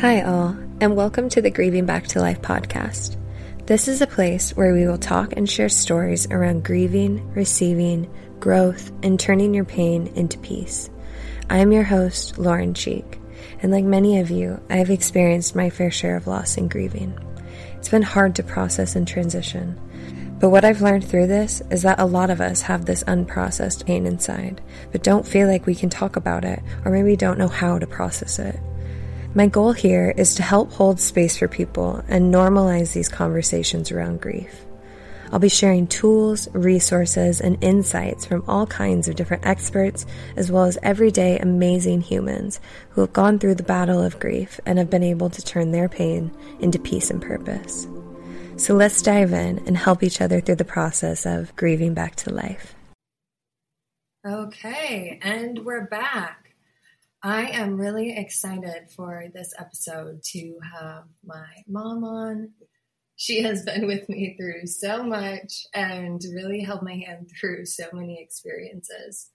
Hi, all, and welcome to the Grieving Back to Life podcast. This is a place where we will talk and share stories around grieving, receiving, growth, and turning your pain into peace. I am your host, Lauren Cheek, and like many of you, I have experienced my fair share of loss and grieving. It's been hard to process and transition. But what I've learned through this is that a lot of us have this unprocessed pain inside, but don't feel like we can talk about it, or maybe don't know how to process it. My goal here is to help hold space for people and normalize these conversations around grief. I'll be sharing tools, resources, and insights from all kinds of different experts, as well as everyday amazing humans who have gone through the battle of grief and have been able to turn their pain into peace and purpose. So let's dive in and help each other through the process of grieving back to life. Okay, and we're back. I am really excited for this episode to have my mom on. She has been with me through so much and really held my hand through so many experiences.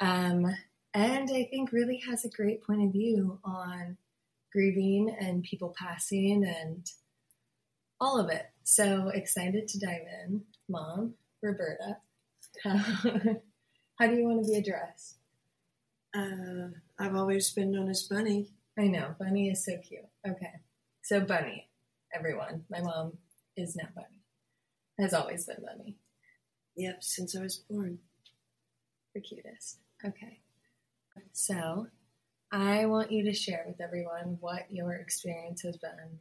Um, and I think really has a great point of view on grieving and people passing and all of it. So excited to dive in. Mom, Roberta, how, how do you want to be addressed? Uh, I've always been known as Bunny. I know, Bunny is so cute. Okay. So, Bunny, everyone. My mom is now Bunny, has always been Bunny. Yep, since I was born. The cutest. Okay. So, I want you to share with everyone what your experience has been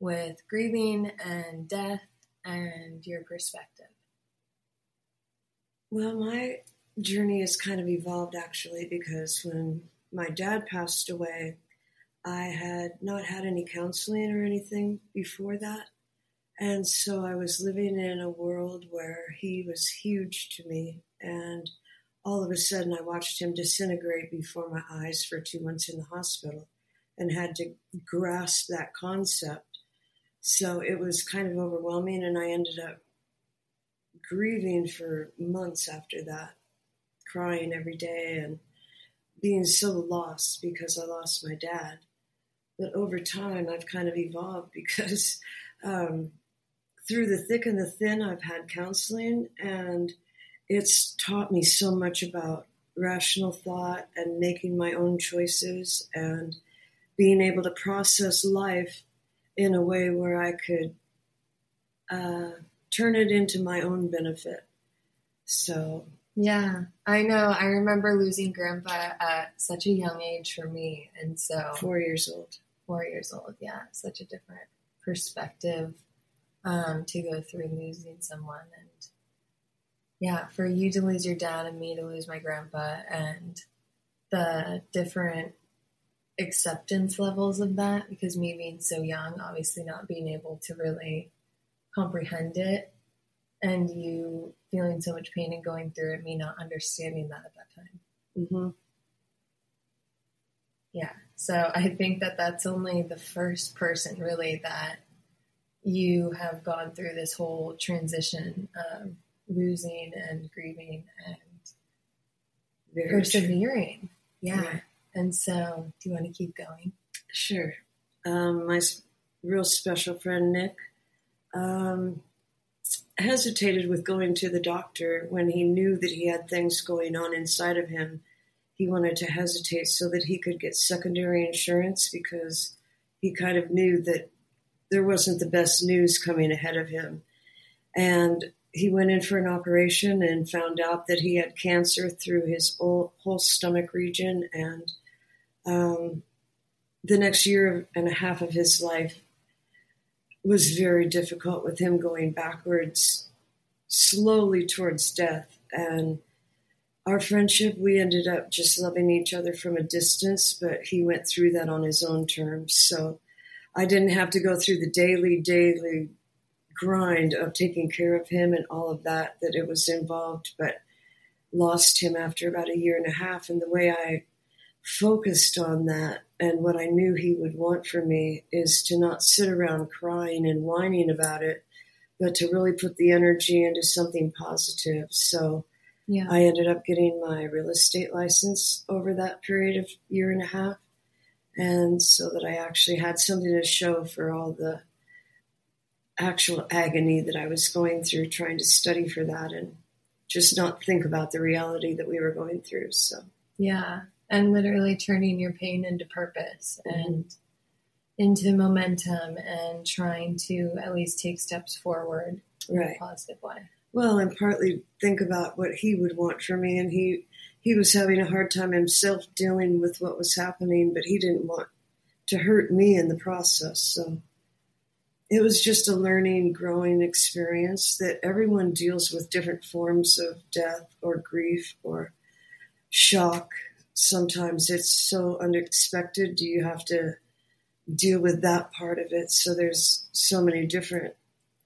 with grieving and death and your perspective? Well, my journey has kind of evolved actually because when my dad passed away, I had not had any counseling or anything before that. And so I was living in a world where he was huge to me. And all of a sudden, I watched him disintegrate before my eyes for two months in the hospital and had to grasp that concept so it was kind of overwhelming, and I ended up grieving for months after that, crying every day and being so lost because I lost my dad. But over time, I've kind of evolved because um, through the thick and the thin, I've had counseling, and it's taught me so much about rational thought and making my own choices and being able to process life in a way where I could uh, turn it into my own benefit. So. Yeah, I know. I remember losing grandpa at such a young age for me. And so. Four years old. Four years old, yeah. Such a different perspective um, to go through losing someone. And yeah, for you to lose your dad and me to lose my grandpa and the different acceptance levels of that because me being so young, obviously not being able to really comprehend it, and you feeling so much pain and going through it, me not understanding that at that time. Mm-hmm. Yeah, so I think that that's only the first person really that you have gone through this whole transition of losing and grieving and Very persevering. Yeah. yeah. And so, do you want to keep going? Sure. Um, my real special friend Nick um, hesitated with going to the doctor when he knew that he had things going on inside of him. He wanted to hesitate so that he could get secondary insurance because he kind of knew that there wasn't the best news coming ahead of him. And he went in for an operation and found out that he had cancer through his whole, stomach region and um, the next year and a half of his life was very difficult with him going backwards slowly towards death. And our friendship we ended up just loving each other from a distance but he went through that on his own terms. So i didn't have to go through the daily daily grind of taking care of him and all of that that it was involved but lost him after about a year and a half. And the way i focused on that and what I knew he would want for me is to not sit around crying and whining about it, but to really put the energy into something positive. So yeah. I ended up getting my real estate license over that period of year and a half. And so that I actually had something to show for all the actual agony that I was going through trying to study for that and just not think about the reality that we were going through. So, yeah. And literally turning your pain into purpose mm-hmm. and into momentum and trying to at least take steps forward right. in a positive way. Well, and partly think about what he would want for me. And he, he was having a hard time himself dealing with what was happening, but he didn't want to hurt me in the process. So it was just a learning, growing experience that everyone deals with different forms of death or grief or shock. Sometimes it's so unexpected. Do you have to deal with that part of it? So there's so many different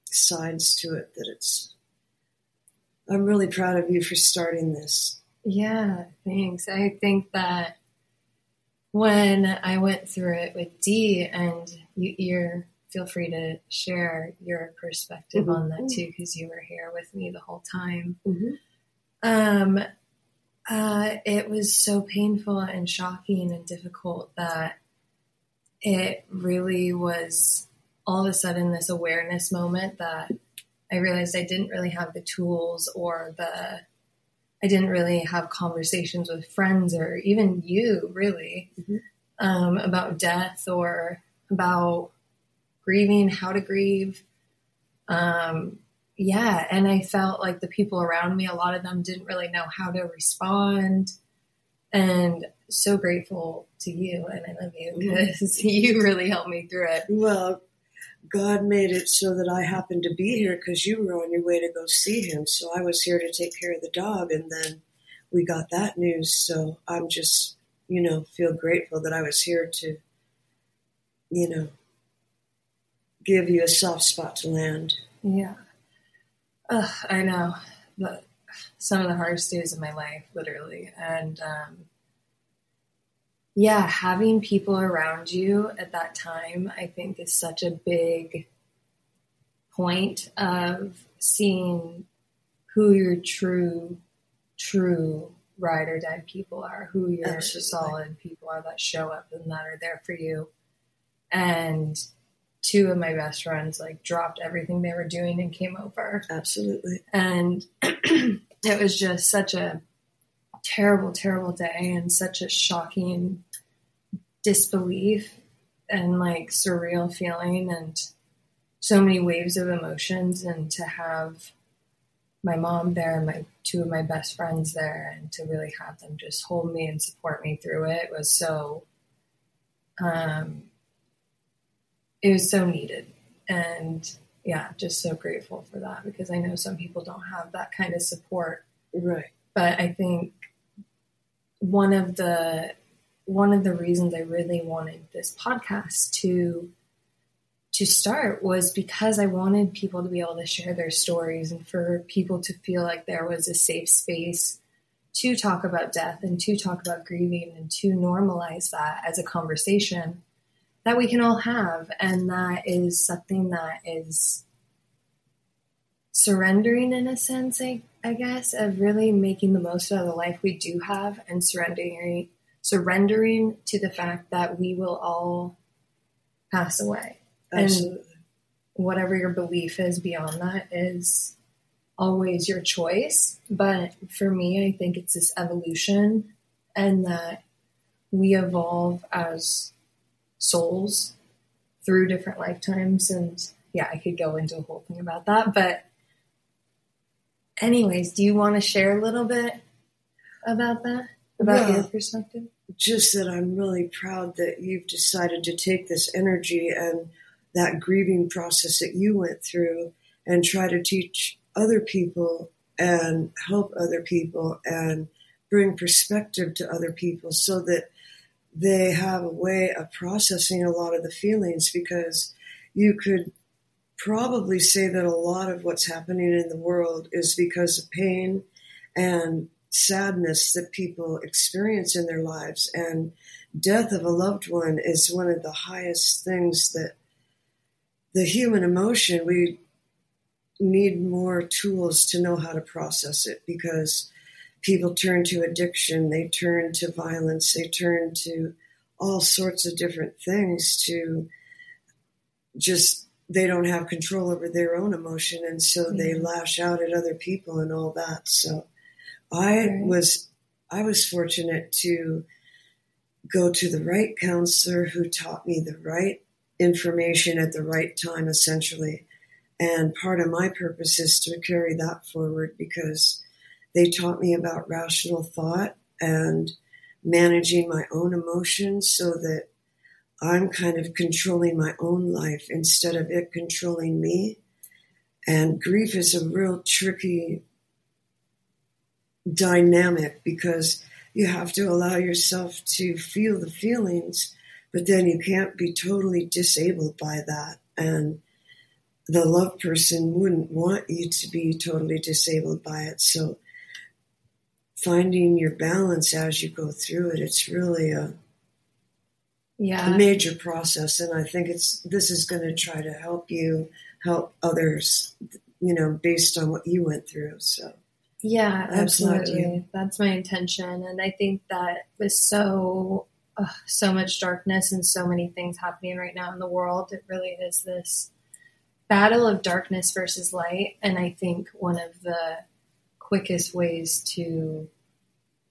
sides to it that it's. I'm really proud of you for starting this. Yeah, thanks. I think that when I went through it with Dee, and you, you're feel free to share your perspective mm-hmm. on that too, because you were here with me the whole time. Mm-hmm. Um, uh, it was so painful and shocking and difficult that it really was all of a sudden this awareness moment that I realized I didn't really have the tools or the I didn't really have conversations with friends or even you really mm-hmm. um, about death or about grieving, how to grieve. Um, yeah, and I felt like the people around me, a lot of them didn't really know how to respond. And so grateful to you, and I love you mm-hmm. because you really helped me through it. Well, God made it so that I happened to be here because you were on your way to go see him. So I was here to take care of the dog, and then we got that news. So I'm just, you know, feel grateful that I was here to, you know, give you a soft spot to land. Yeah. Ugh, I know. But some of the hardest days of my life, literally. And um, yeah, having people around you at that time, I think, is such a big point of seeing who your true, true ride or die people are, who your Absolutely. solid people are that show up and that are there for you. And two of my best friends like dropped everything they were doing and came over. Absolutely. And it was just such a terrible, terrible day and such a shocking disbelief and like surreal feeling and so many waves of emotions and to have my mom there and my two of my best friends there and to really have them just hold me and support me through it was so um it was so needed. And yeah, just so grateful for that because I know some people don't have that kind of support. Right. But I think one of the one of the reasons I really wanted this podcast to to start was because I wanted people to be able to share their stories and for people to feel like there was a safe space to talk about death and to talk about grieving and to normalize that as a conversation that we can all have. And that is something that is surrendering in a sense, I, I guess, of really making the most out of the life we do have and surrendering surrendering to the fact that we will all pass away. Absolutely. And whatever your belief is beyond that is always your choice. But for me, I think it's this evolution and that we evolve as souls through different lifetimes. And yeah, I could go into a whole thing about that. But, anyways, do you want to share a little bit about that? About yeah, your perspective? Just that I'm really proud that you've decided to take this energy and that grieving process that you went through and try to teach other people and help other people and bring perspective to other people so that they have a way of processing a lot of the feelings because you could probably say that a lot of what's happening in the world is because of pain and sadness that people experience in their lives. And death of a loved one is one of the highest things that the human emotion we need more tools to know how to process it because people turn to addiction, they turn to violence, they turn to all sorts of different things to just they don't have control over their own emotion and so mm-hmm. they lash out at other people and all that so i right. was i was fortunate to go to the right counselor who taught me the right information at the right time essentially and part of my purpose is to carry that forward because they taught me about rational thought and managing my own emotions so that I'm kind of controlling my own life instead of it controlling me. And grief is a real tricky dynamic because you have to allow yourself to feel the feelings, but then you can't be totally disabled by that. And the love person wouldn't want you to be totally disabled by it. So finding your balance as you go through it, it's really a yeah. a major process. And I think it's this is going to try to help you help others, you know, based on what you went through. So yeah, absolutely. That's my intention, and I think that with so uh, so much darkness and so many things happening right now in the world, it really is this battle of darkness versus light. And I think one of the quickest ways to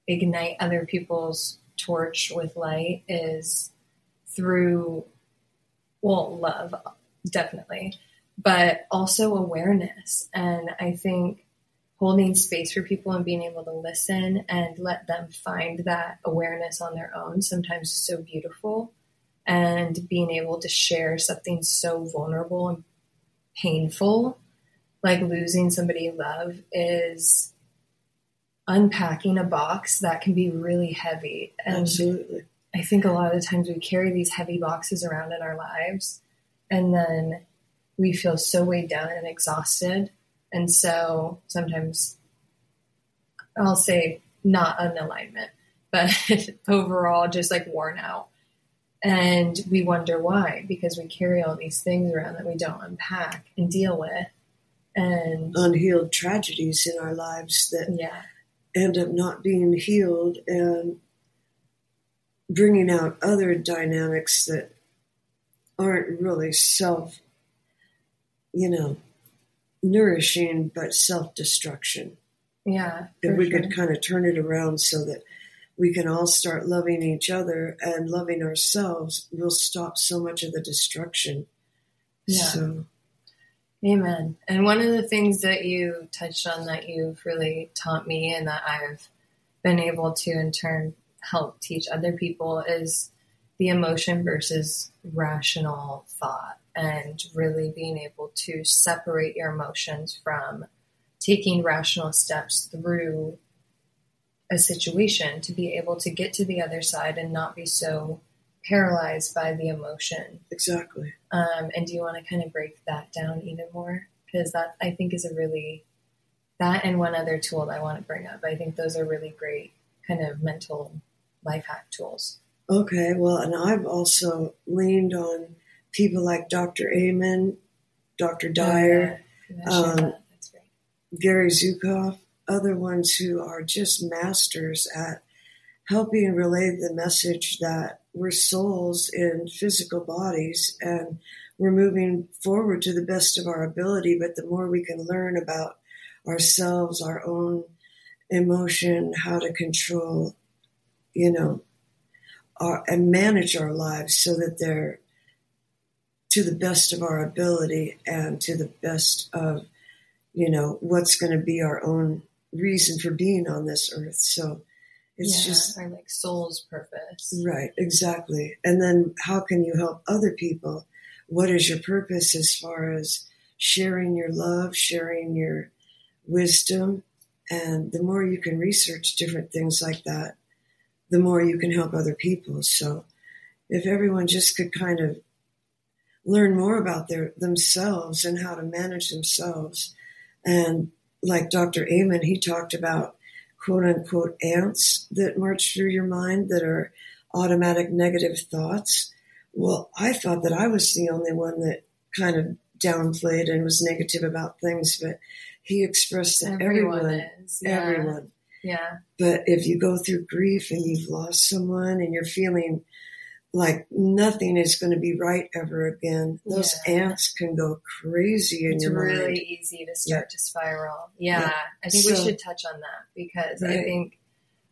ignite other people's torch with light is through, well, love, definitely, but also awareness. And I think holding space for people and being able to listen and let them find that awareness on their own sometimes is so beautiful. And being able to share something so vulnerable and painful, like losing somebody you love, is unpacking a box that can be really heavy. And Absolutely. I think a lot of the times we carry these heavy boxes around in our lives and then we feel so weighed down and exhausted. And so sometimes I'll say not an alignment, but overall just like worn out. And we wonder why, because we carry all these things around that we don't unpack and deal with. And unhealed tragedies in our lives that yeah. End up not being healed and bringing out other dynamics that aren't really self, you know, nourishing, but self destruction. Yeah. If we sure. could kind of turn it around so that we can all start loving each other and loving ourselves, we'll stop so much of the destruction. Yeah. So. Amen. And one of the things that you touched on that you've really taught me and that I've been able to in turn help teach other people is the emotion versus rational thought and really being able to separate your emotions from taking rational steps through a situation to be able to get to the other side and not be so paralyzed by the emotion. Exactly. Um, and do you want to kind of break that down even more? Because that I think is a really that and one other tool that I want to bring up. I think those are really great kind of mental life hack tools. Okay, well, and I've also leaned on people like Dr. Amen, Dr. Dyer, oh, yeah. um, Gary Zukav, other ones who are just masters at helping relay the message that we're souls in physical bodies and we're moving forward to the best of our ability. But the more we can learn about ourselves, our own emotion, how to control, you know, our, and manage our lives so that they're to the best of our ability and to the best of, you know, what's going to be our own reason for being on this earth. So it's yeah, just our like soul's purpose. Right, exactly. And then how can you help other people? What is your purpose as far as sharing your love, sharing your wisdom? And the more you can research different things like that, the more you can help other people. So if everyone just could kind of learn more about their themselves and how to manage themselves and like Dr. Amen, he talked about quote unquote ants that march through your mind that are automatic negative thoughts. Well, I thought that I was the only one that kind of downplayed and was negative about things, but he expressed that everyone, everyone is. Yeah. everyone. Yeah. But if you go through grief and you've lost someone and you're feeling like nothing is going to be right ever again. Those Yeah. ants can go crazy in it's your really mind. easy to start to spiral. Yeah, Yeah. I think we should touch on that because I think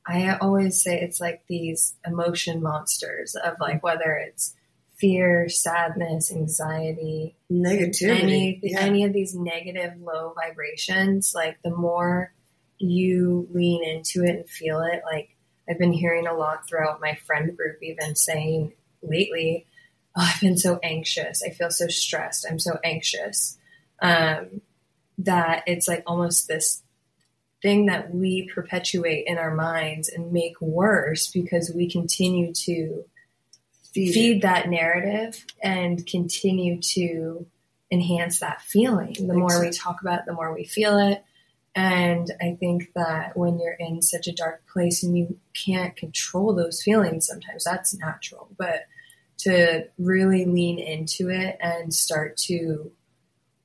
I always say it's like these emotion monsters of Mm-hmm. like whether it's fear, sadness, anxiety, Negativity. any yeah. any of these negative low vibrations. Like the more you lean into it and feel it, like I've been hearing a lot throughout my friend group, even saying lately, oh, I've been so anxious. I feel so stressed. I'm so anxious. Um, that it's like almost this thing that we perpetuate in our minds and make worse because we continue to Feed feed, that narrative and continue to enhance that feeling. The more we talk about it, the more we feel it. And I think that when you're in such a dark place and you can't control those feelings, sometimes that's natural. But to really lean into it and start to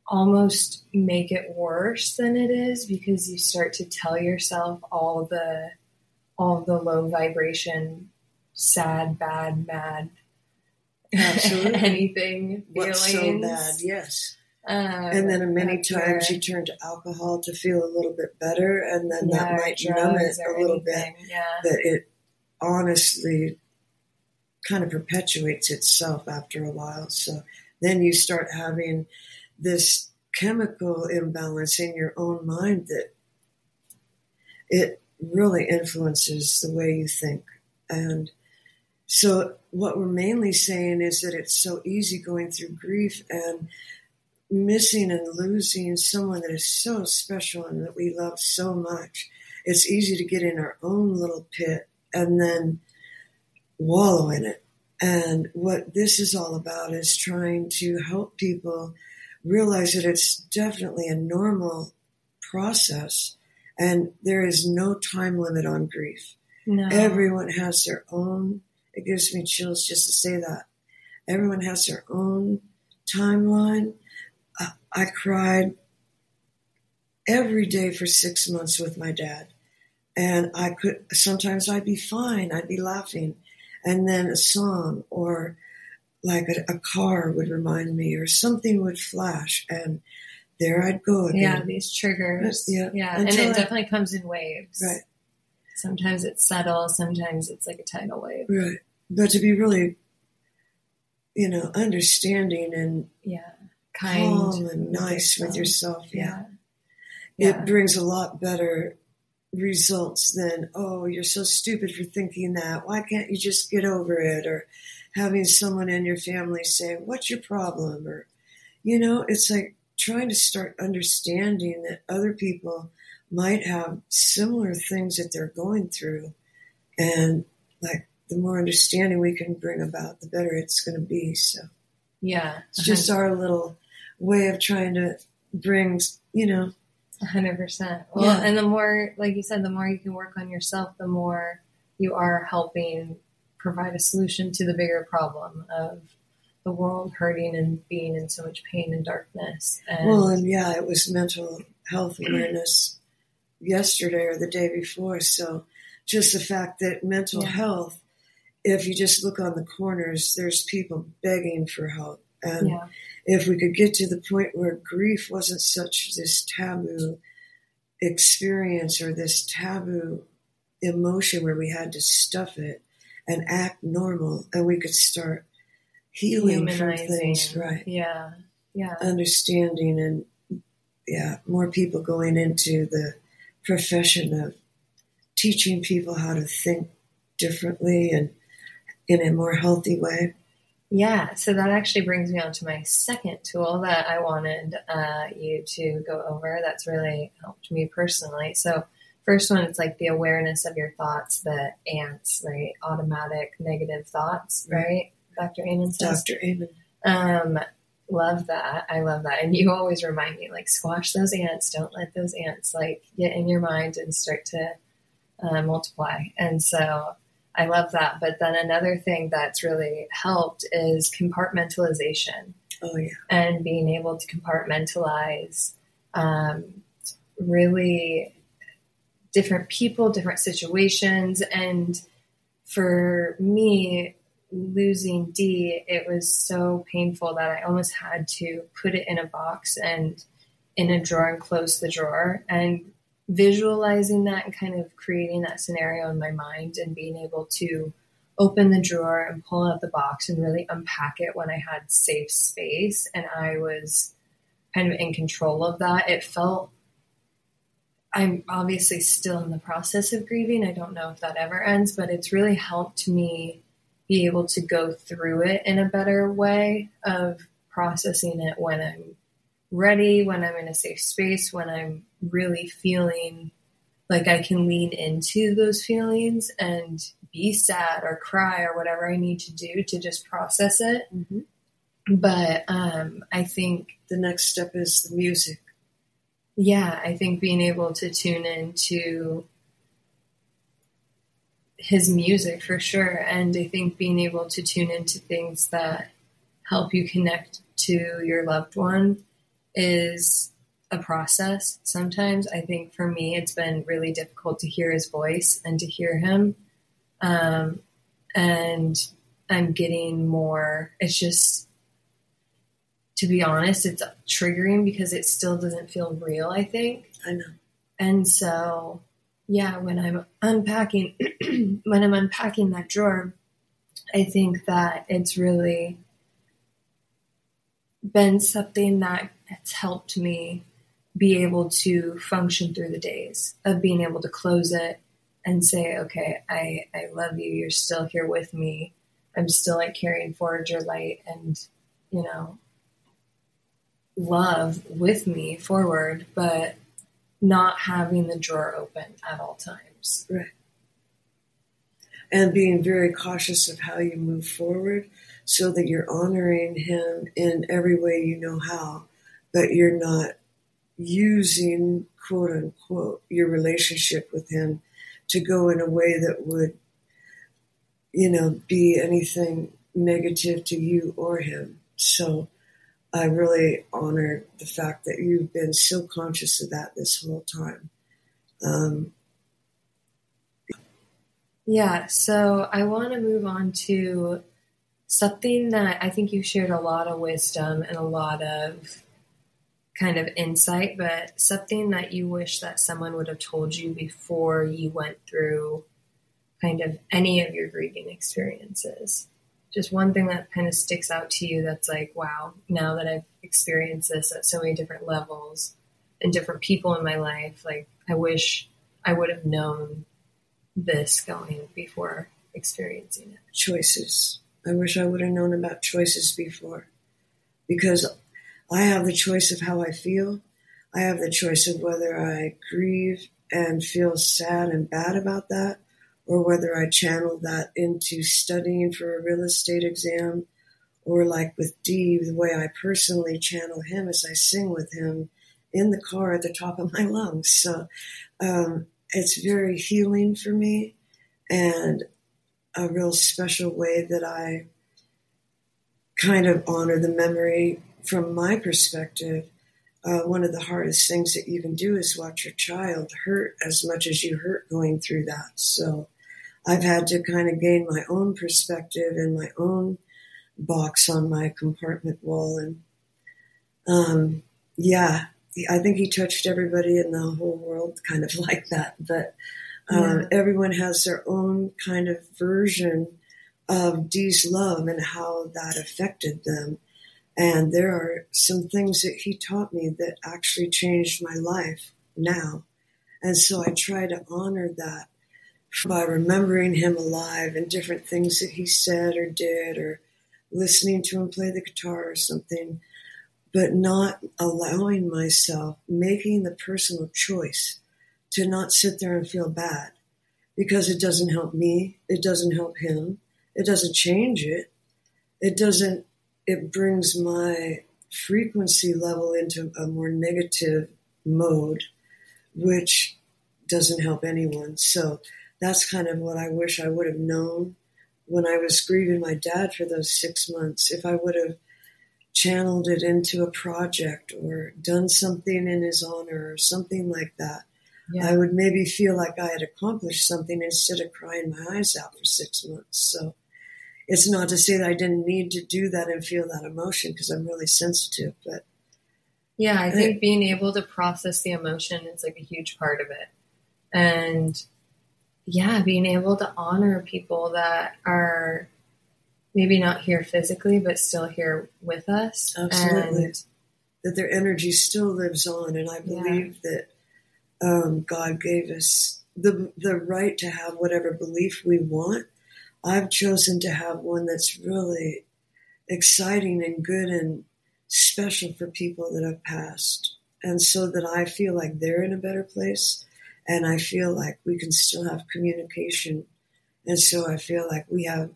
almost make it worse than it is because you start to tell yourself all the all the low vibration sad bad mad Absolutely. anything What's so bad? Yes. Um, And then many times you turn to alcohol to feel a little bit better, and then yeah, that might numb it a little bit. anything. Yeah. That it honestly kind of perpetuates itself after a while. So then you start having this chemical imbalance in your own mind that it really influences the way you think. And so, what we're mainly saying is that it's so easy going through grief and missing and losing someone that is so special and that we love so much. It's easy to get in our own little pit and then wallow in it. And what this is all about is trying to help people realize that it's definitely a normal process and there is no time limit on grief. No. Everyone has their own, it gives me chills just to say that. Everyone has their own timeline. I, cried every day for six months with my dad. And I could, sometimes I'd be fine, I'd be laughing. And then a song or like a, a car would remind me or something would flash and there I'd go again. yeah, these triggers. Yeah. Yeah. And it I- definitely comes in waves. Right. Sometimes it's subtle, sometimes it's like a tidal wave. Right. But to be really, you know, understanding and Yeah. Kind calm and nice with yourself, yeah. Yeah. It brings a lot better results than, oh, you're so stupid for thinking that. Why can't you just get over it? Or having someone in your family say, what's your problem? Or, you know, it's like trying to start understanding that other people might have similar things that they're going through. And like the more understanding we can bring about, the better it's going to be. So Yeah. it's just uh-huh. our little way of trying to bring, you know, hundred percent. Well, Yeah. and the more, like you said, the more you can work on yourself, the more you are helping provide a solution to the bigger problem of the world hurting and being in so much pain and darkness. And Well, and yeah, it was mental health awareness yesterday or the day before. So just the fact that mental Yeah. health, if you just look on the corners, there's people begging for help. And yeah, if we could get to the point where grief wasn't such this taboo experience or this taboo emotion where we had to stuff it and act normal and we could start healing from things, right? Yeah, yeah, understanding and yeah, more people going into the profession of teaching people how to think differently and in a more healthy way. Yeah. So that actually brings me on to my second tool that I wanted uh, you to go over. That's really helped me personally. So. First one, it's like the awareness of your thoughts, the ants, right? Automatic negative thoughts, right? Dr. Amen says. Dr. Amen. Um, love that. I love that. And you always remind me, like, squash those ants. Don't let those ants like get in your mind and start to uh, multiply. And so I love that. But then another thing that's really helped is compartmentalization Oh yeah. and being able to compartmentalize um, really different people, different situations. And for me, losing D, it was so painful that I almost had to put it in a box and in a drawer and close the drawer. And visualizing that and kind of creating that scenario in my mind and being able to open the drawer and pull out the box and really unpack it when I had safe space and I was kind of in control of that. It felt I'm obviously still in the process of grieving. I don't know if that ever ends, but it's really helped me be able to go through it in a better way of processing it when I'm ready, when I'm in a safe space, when I'm really feeling like I can lean into those feelings and be sad or cry or whatever I need to do to just process it. Mm-hmm. But um, I think the next step is the music. Yeah, I think being able to tune into his music for sure. And I think being able to tune into things that help you connect to your loved one is a process sometimes. I think for me, it's been really difficult to hear his voice and to hear him. Um, and I'm getting more, it's just, to be honest, it's triggering because it still doesn't feel real, I think. I know. And so, yeah, when I'm unpacking, when I'm unpacking that drawer, I think that it's really been something that has helped me be able to function through the days of being able to close it and say, okay, I, I love you. You're still here with me. I'm still like carrying forward your light and, you know, love with me forward, but not having the drawer open at all times. Right. And being very cautious of how you move forward so that you're honoring him in every way you know how, but you're not using quote unquote your relationship with him to go in a way that would, you know, be anything negative to you or him. So I really honor the fact that you've been so conscious of that this whole time. Um, yeah, so I want to move on to something that I think you shared a lot of wisdom and a lot of kind of insight, but something that you wish that someone would have told you before you went through kind of any of your grieving experiences. Just one thing that kind of sticks out to you that's like, wow, now that I've experienced this at so many different levels and different people in my life, like I wish I would have known this going before experiencing it. Choices. I wish I would have known about choices before because I have the choice of how I feel. I have the choice of whether I grieve and feel sad and bad about that, or whether I channel that into studying for a real estate exam, or like with D, the way I personally channel him as I sing with him in the car at the top of my lungs. So um, it's very healing for me and a real special way that I kind of honor the memory from my perspective, uh, one of the hardest things that you can do is watch your child hurt as much as you hurt going through that. So I've had to kind of gain my own perspective and my own box on my compartment wall. And um, yeah, I think he touched everybody in the whole world kind of like that. But um, yeah. everyone has their own kind of version of Dee's love and how that affected them. And there are some things that he taught me that actually changed my life now. And so I try to honor that by remembering him alive and different things that he said or did or listening to him play the guitar or something, but not allowing myself, making the personal choice to not sit there and feel bad because it doesn't help me. It doesn't help him. It doesn't change it. It doesn't it brings my frequency level into a more negative mode, which doesn't help anyone. So that's kind of what I wish I would have known when I was grieving my dad for those six months. If I would have channeled it into a project or done something in his honor or something like that, yeah. I would maybe feel like I had accomplished something instead of crying my eyes out for six months. So it's not to say that I didn't need to do that and feel that emotion because I'm really sensitive, but yeah, I think being able to process the emotion is like a huge part of it. And yeah, being able to honor people that are maybe not here physically, but still here with us. Absolutely. And, that their energy still lives on. And I believe yeah. that um, God gave us the, the right to have whatever belief we want. I've chosen to have one that's really exciting and good and special for people that have passed. And so that I feel like they're in a better place and I feel like we can still have communication. And so I feel like we have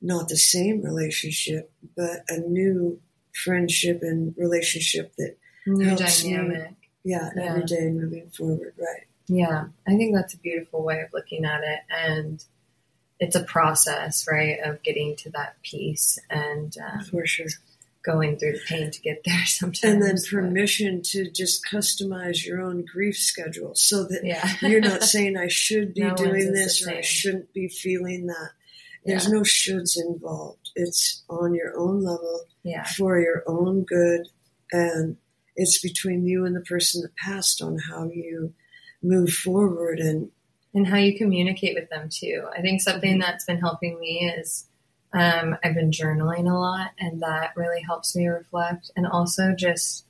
not the same relationship, but a new friendship and relationship that new helps dynamic. Me, yeah, yeah, every day moving forward. Right. Yeah, I think that's a beautiful way of looking at it, and it's a process, right, of getting to that peace and um, for sure going through the pain to get there sometimes. And then permission but. to just customize your own grief schedule so that yeah. you're not saying I should be no doing this or I shouldn't be feeling that. There's yeah. no shoulds involved. It's on your own level yeah. for your own good. And it's between you and the person that passed on how you move forward and and how you communicate with them too. I think something mm-hmm. that's been helping me is um, I've been journaling a lot, and that really helps me reflect. And also just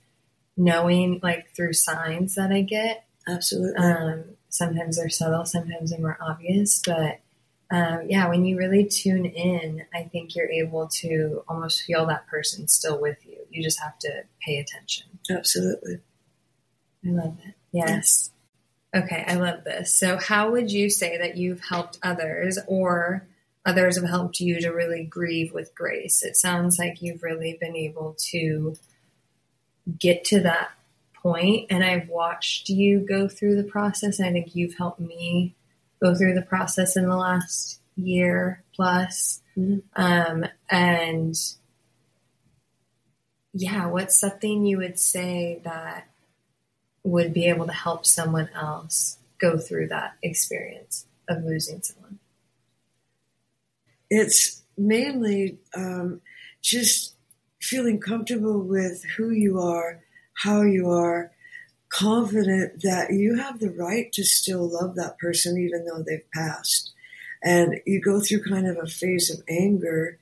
knowing, like, through signs that I get. Absolutely. Um, sometimes they're subtle, sometimes they're more obvious. But um, yeah, when you really tune in, I think you're able to almost feel that person still with you. You just have to pay attention. Absolutely. I love it. Yes. Okay, I love this. So, how would you say that you've helped others or others have helped you to really grieve with grace. It sounds like you've really been able to get to that point, and I've watched you go through the process. I think you've helped me go through the process in the last year plus. Mm-hmm. Um, and yeah, what's something you would say that would be able to help someone else go through that experience of losing someone? it's mainly um, just feeling comfortable with who you are, how you are, confident that you have the right to still love that person even though they've passed. And you go through kind of a phase of anger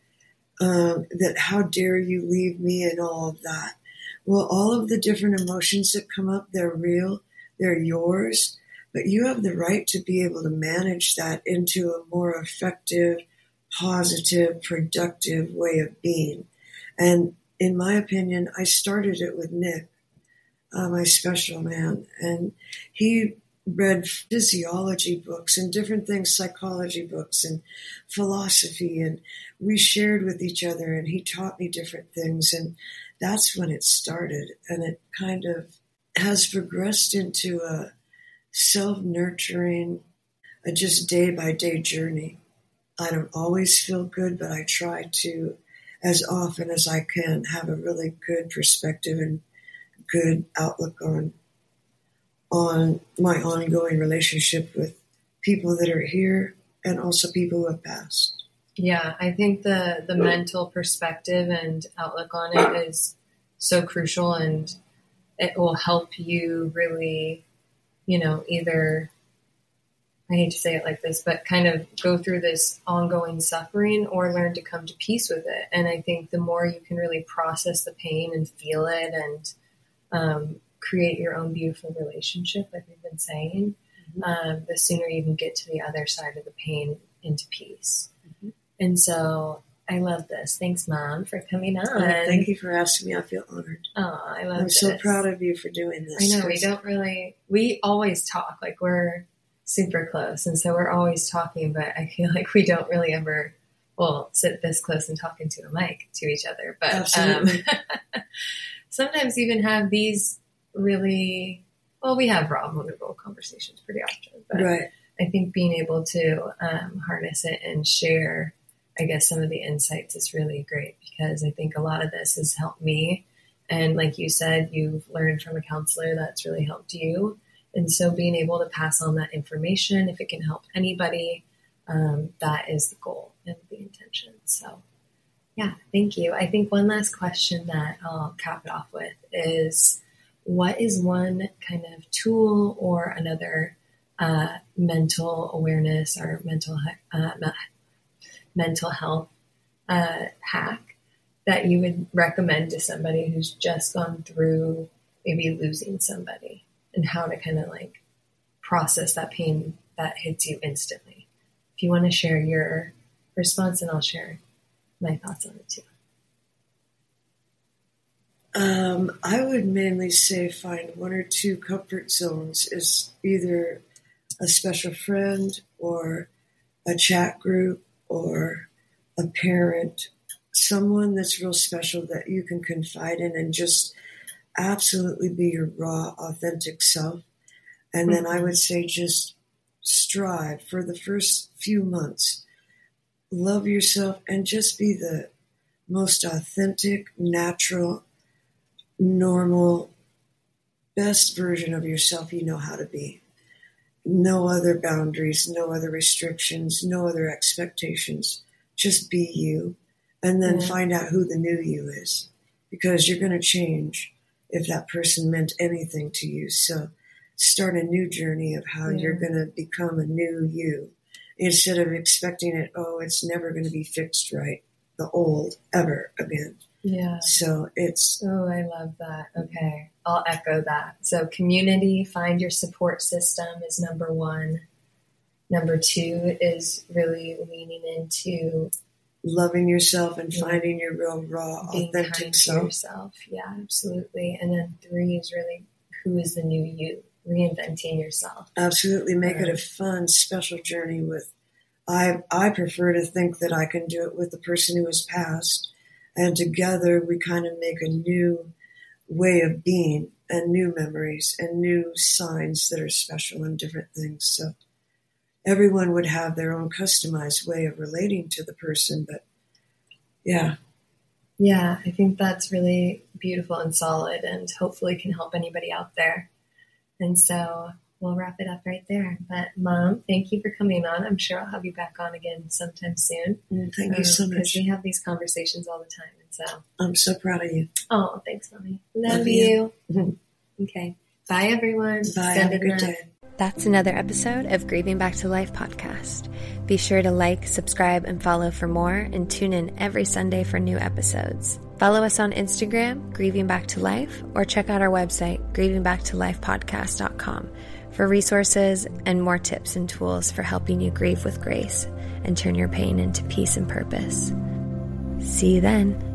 um, that how dare you leave me and all of that. Well, all of the different emotions that come up, they're real, they're yours, but you have the right to be able to manage that into a more effective positive, productive way of being. And in my opinion, I started it with Nick, uh, my special man, and he read physiology books and different things, psychology books and philosophy, and we shared with each other, and he taught me different things, and that's when it started, and it kind of has progressed into a self nurturing, a just day by day journey. I don't always feel good, but I try to, as often as I can, have a really good perspective and good outlook on on my ongoing relationship with people that are here and also people who have passed. Yeah, I think the the mental perspective and outlook on it is so crucial and it will help you really, you know, either I hate to say it like this, but kind of go through this ongoing suffering or learn to come to peace with it. And I think the more you can really process the pain and feel it and um, create your own beautiful relationship, like we've been saying, mm-hmm. um, the sooner you can get to the other side of the pain into peace. And so I love this. Thanks, Mom, for coming on. Oh, thank you for asking me. I feel honored. Oh, I love I'm this. so proud of you for doing this. I know, we don't really, we always talk like we're, super close. And so we're always talking, but I feel like we don't really ever, well, sit this close and talk into a mic to each other. But um, sometimes even have these really, well, we have raw, vulnerable conversations pretty often. But right. I think being able to um, harness it and share, I guess, some of the insights is really great because I think a lot of this has helped me. And like you said, you've learned from a counselor that's really helped you. And so being able to pass on that information, if it can help anybody, um, that is the goal. and the intention. So, yeah, thank you. I think one last question that I'll cap it off with is what is one kind of tool or another uh, mental awareness or mental uh, mental health uh, hack that you would recommend to somebody who's just gone through maybe losing somebody and how to kind of like process that pain that hits you instantly. If you want to share your response, and I'll share my thoughts on it too. Um, I would mainly say find one or two comfort zones is either a special friend or a chat group or a parent, someone that's real special that you can confide in and just absolutely be your raw, authentic self. And then I would say just strive for the first few months. Love yourself and just be the most authentic, natural, normal, best version of yourself you know how to be. No other boundaries, no other restrictions, no other expectations. Just be you and then find out who the new you is because you're going to change if that person meant anything to you. So start a new journey of how yeah. you're going to become a new you instead of expecting it, oh, it's never going to be fixed right, the old ever again. Yeah. So it's. Oh, I love that. Okay. I'll echo that. So, community, find your support system is number one. Number two is really leaning into loving yourself and finding your real raw, authentic self. yourself. Yeah, absolutely. And then three is really who is the new you, reinventing yourself. Absolutely, make it a fun, special journey. With I, I prefer to think that I can do it with the person who has passed, and together we kind of make a new way of being and new memories and new signs that are special and different things. So everyone would have their own customized way of relating to the person, but yeah. Yeah, I think that's really beautiful and solid and hopefully can help anybody out there. And so we'll wrap it up right there. But mom, thank you for coming on. I'm sure I'll have you back on again sometime soon. Mm, thank um, you so much. Because we have these conversations all the time. And so I'm so proud of you. Oh, thanks, mommy. Love, Love you. you. okay. Bye everyone. Bye. Send have a good day. That's another episode of Grieving Back to Life podcast. Be sure to like, subscribe, and follow for more, and tune in every Sunday for new episodes. Follow us on Instagram, Grieving Back to Life, or check out our website, grievingbacktolifepodcast.com, for resources and more tips and tools for helping you grieve with grace and turn your pain into peace and purpose. See you then.